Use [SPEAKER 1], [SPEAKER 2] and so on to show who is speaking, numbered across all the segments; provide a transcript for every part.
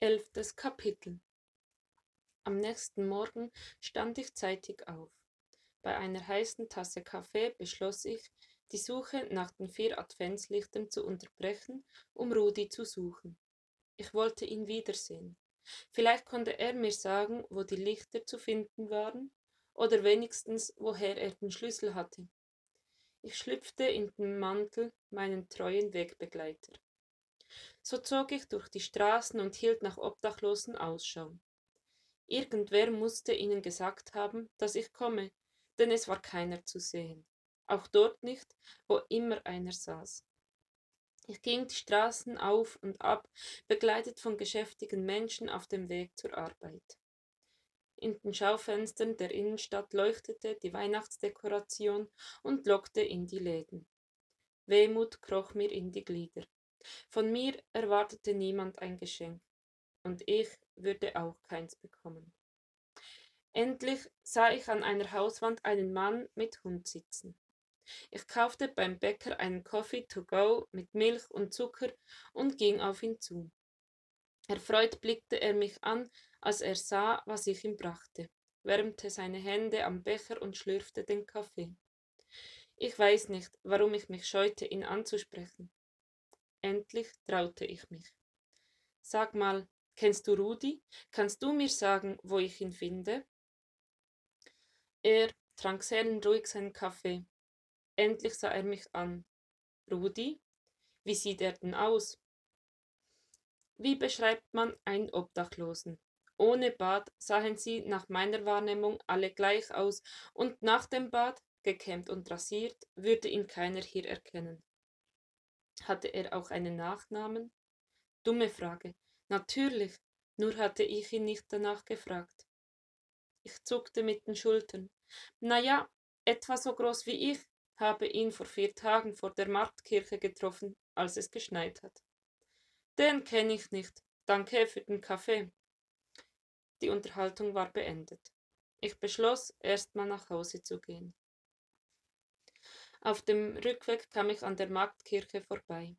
[SPEAKER 1] Elftes Kapitel Am nächsten Morgen stand ich zeitig auf. Bei einer heißen Tasse Kaffee beschloss ich, die Suche nach den vier Adventslichtern zu unterbrechen, um Rudi zu suchen. Ich wollte ihn wiedersehen. Vielleicht konnte er mir sagen, wo die Lichter zu finden waren, oder wenigstens, woher er den Schlüssel hatte. Ich schlüpfte in den Mantel, meinen treuen Wegbegleiter. So zog ich durch die Straßen und hielt nach Obdachlosen Ausschau. Irgendwer musste ihnen gesagt haben, dass ich komme, denn es war keiner zu sehen. Auch dort nicht, wo immer einer saß. Ich ging die Straßen auf und ab, begleitet von geschäftigen Menschen auf dem Weg zur Arbeit. In den Schaufenstern der Innenstadt leuchtete die Weihnachtsdekoration und lockte in die Läden. Wehmut kroch mir in die Glieder. Von mir erwartete niemand ein Geschenk, und ich würde auch keins bekommen. Endlich sah ich an einer Hauswand einen Mann mit Hund sitzen. Ich kaufte beim Bäcker einen Coffee to go mit Milch und Zucker und ging auf ihn zu. Erfreut blickte er mich an, als er sah, was ich ihm brachte, wärmte seine Hände am Becher und schlürfte den Kaffee. Ich weiß nicht, warum ich mich scheute, ihn anzusprechen. Endlich traute ich mich. Sag mal, kennst du Rudi? Kannst du mir sagen, wo ich ihn finde? Er trank seelenruhig seinen Kaffee. Endlich sah er mich an. Rudi? Wie sieht er denn aus? Wie beschreibt man einen Obdachlosen? Ohne Bad sahen sie nach meiner Wahrnehmung alle gleich aus, und nach dem Bad, gekämmt und rasiert, würde ihn keiner hier erkennen. Hatte er auch einen Nachnamen? Dumme Frage. Natürlich, nur hatte ich ihn nicht danach gefragt. Ich zuckte mit den Schultern. Na ja, etwa so groß wie ich, habe ihn vor vier Tagen vor der Marktkirche getroffen, als es geschneit hat. Den kenne ich nicht. Danke für den Kaffee. Die Unterhaltung war beendet. Ich beschloss, erstmal nach Hause zu gehen. Auf dem Rückweg kam ich an der Marktkirche vorbei.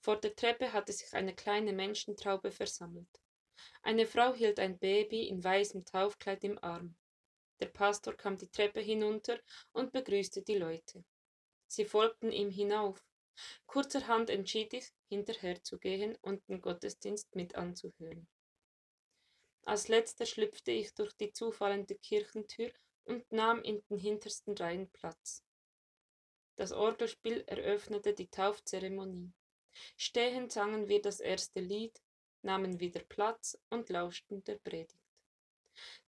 [SPEAKER 1] Vor der Treppe hatte sich eine kleine Menschentraube versammelt. Eine Frau hielt ein Baby in weißem Taufkleid im Arm. Der Pastor kam die Treppe hinunter und begrüßte die Leute. Sie folgten ihm hinauf. Kurzerhand entschied ich, hinterherzugehen und den Gottesdienst mit anzuhören. Als letzter schlüpfte ich durch die zufallende Kirchentür und nahm in den hintersten Reihen Platz. Das Orgelspiel eröffnete die Taufzeremonie. Stehend sangen wir das erste Lied, nahmen wieder Platz und lauschten der Predigt.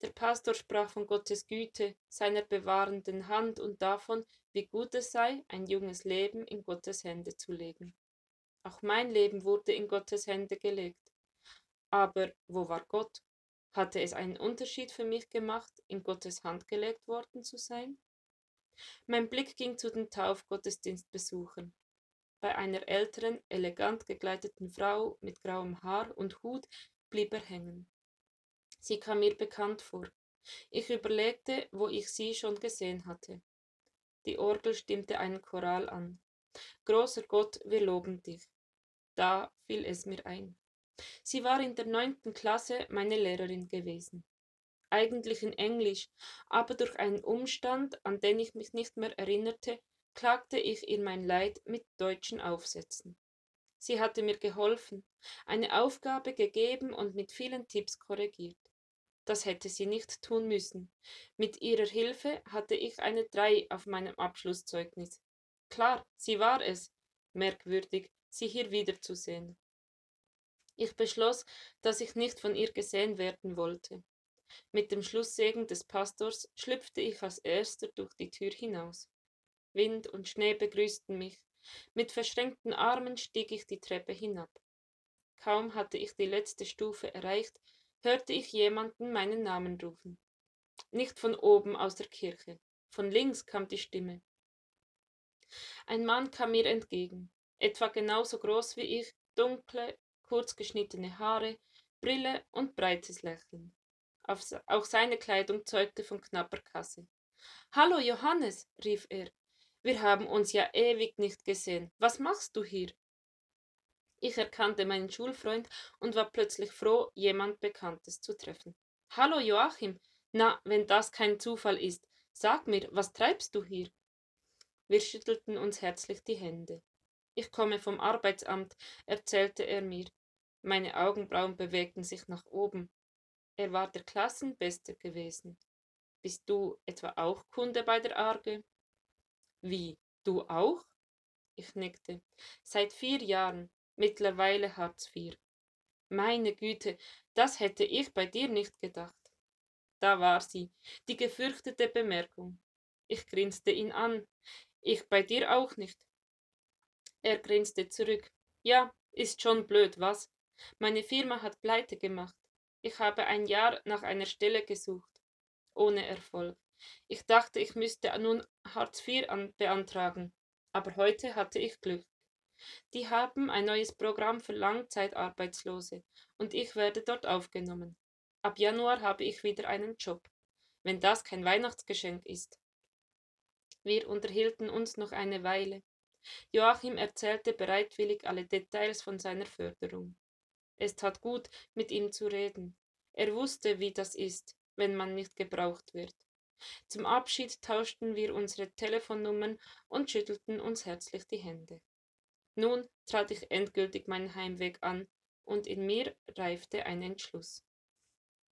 [SPEAKER 1] Der Pastor sprach von Gottes Güte, seiner bewahrenden Hand und davon, wie gut es sei, ein junges Leben in Gottes Hände zu legen. Auch mein Leben wurde in Gottes Hände gelegt. Aber wo war Gott? Hatte es einen Unterschied für mich gemacht, in Gottes Hand gelegt worden zu sein? Mein Blick ging zu den Taufgottesdienstbesuchern. Bei einer älteren, elegant gekleideten Frau mit grauem Haar und Hut blieb er hängen. Sie kam mir bekannt vor. Ich überlegte, wo ich sie schon gesehen hatte. Die Orgel stimmte einen Choral an. Großer Gott, wir loben dich. Da fiel es mir ein. Sie war in der neunten Klasse meine Lehrerin gewesen eigentlich in Englisch, aber durch einen Umstand, an den ich mich nicht mehr erinnerte, klagte ich ihr mein Leid mit deutschen Aufsätzen. Sie hatte mir geholfen, eine Aufgabe gegeben und mit vielen Tipps korrigiert. Das hätte sie nicht tun müssen. Mit ihrer Hilfe hatte ich eine Drei auf meinem Abschlusszeugnis. Klar, sie war es. Merkwürdig, sie hier wiederzusehen. Ich beschloss, dass ich nicht von ihr gesehen werden wollte. Mit dem Schlusssegen des Pastors schlüpfte ich als erster durch die Tür hinaus. Wind und Schnee begrüßten mich. Mit verschränkten Armen stieg ich die Treppe hinab. Kaum hatte ich die letzte Stufe erreicht, hörte ich jemanden meinen Namen rufen. Nicht von oben aus der Kirche, von links kam die Stimme. Ein Mann kam mir entgegen, etwa genauso groß wie ich, dunkle, kurz geschnittene Haare, Brille und breites Lächeln. Auch seine Kleidung zeugte von knapper Kasse. Hallo Johannes, rief er. Wir haben uns ja ewig nicht gesehen. Was machst du hier? Ich erkannte meinen Schulfreund und war plötzlich froh, jemand Bekanntes zu treffen. Hallo Joachim, na, wenn das kein Zufall ist, sag mir, was treibst du hier? Wir schüttelten uns herzlich die Hände. Ich komme vom Arbeitsamt, erzählte er mir. Meine Augenbrauen bewegten sich nach oben. Er war der Klassenbeste gewesen. Bist du etwa auch Kunde bei der Arge? Wie, du auch? Ich nickte. Seit vier Jahren, mittlerweile Hartz IV. Meine Güte, das hätte ich bei dir nicht gedacht. Da war sie, die gefürchtete Bemerkung. Ich grinste ihn an. Ich bei dir auch nicht. Er grinste zurück. Ja, ist schon blöd, was? Meine Firma hat pleite gemacht. Ich habe ein Jahr nach einer Stelle gesucht. Ohne Erfolg. Ich dachte, ich müsste nun Hartz IV beantragen. Aber heute hatte ich Glück. Die haben ein neues Programm für Langzeitarbeitslose und ich werde dort aufgenommen. Ab Januar habe ich wieder einen Job, wenn das kein Weihnachtsgeschenk ist. Wir unterhielten uns noch eine Weile. Joachim erzählte bereitwillig alle Details von seiner Förderung. Es tat gut, mit ihm zu reden. Er wusste, wie das ist, wenn man nicht gebraucht wird. Zum Abschied tauschten wir unsere Telefonnummern und schüttelten uns herzlich die Hände. Nun trat ich endgültig meinen Heimweg an, und in mir reifte ein Entschluss.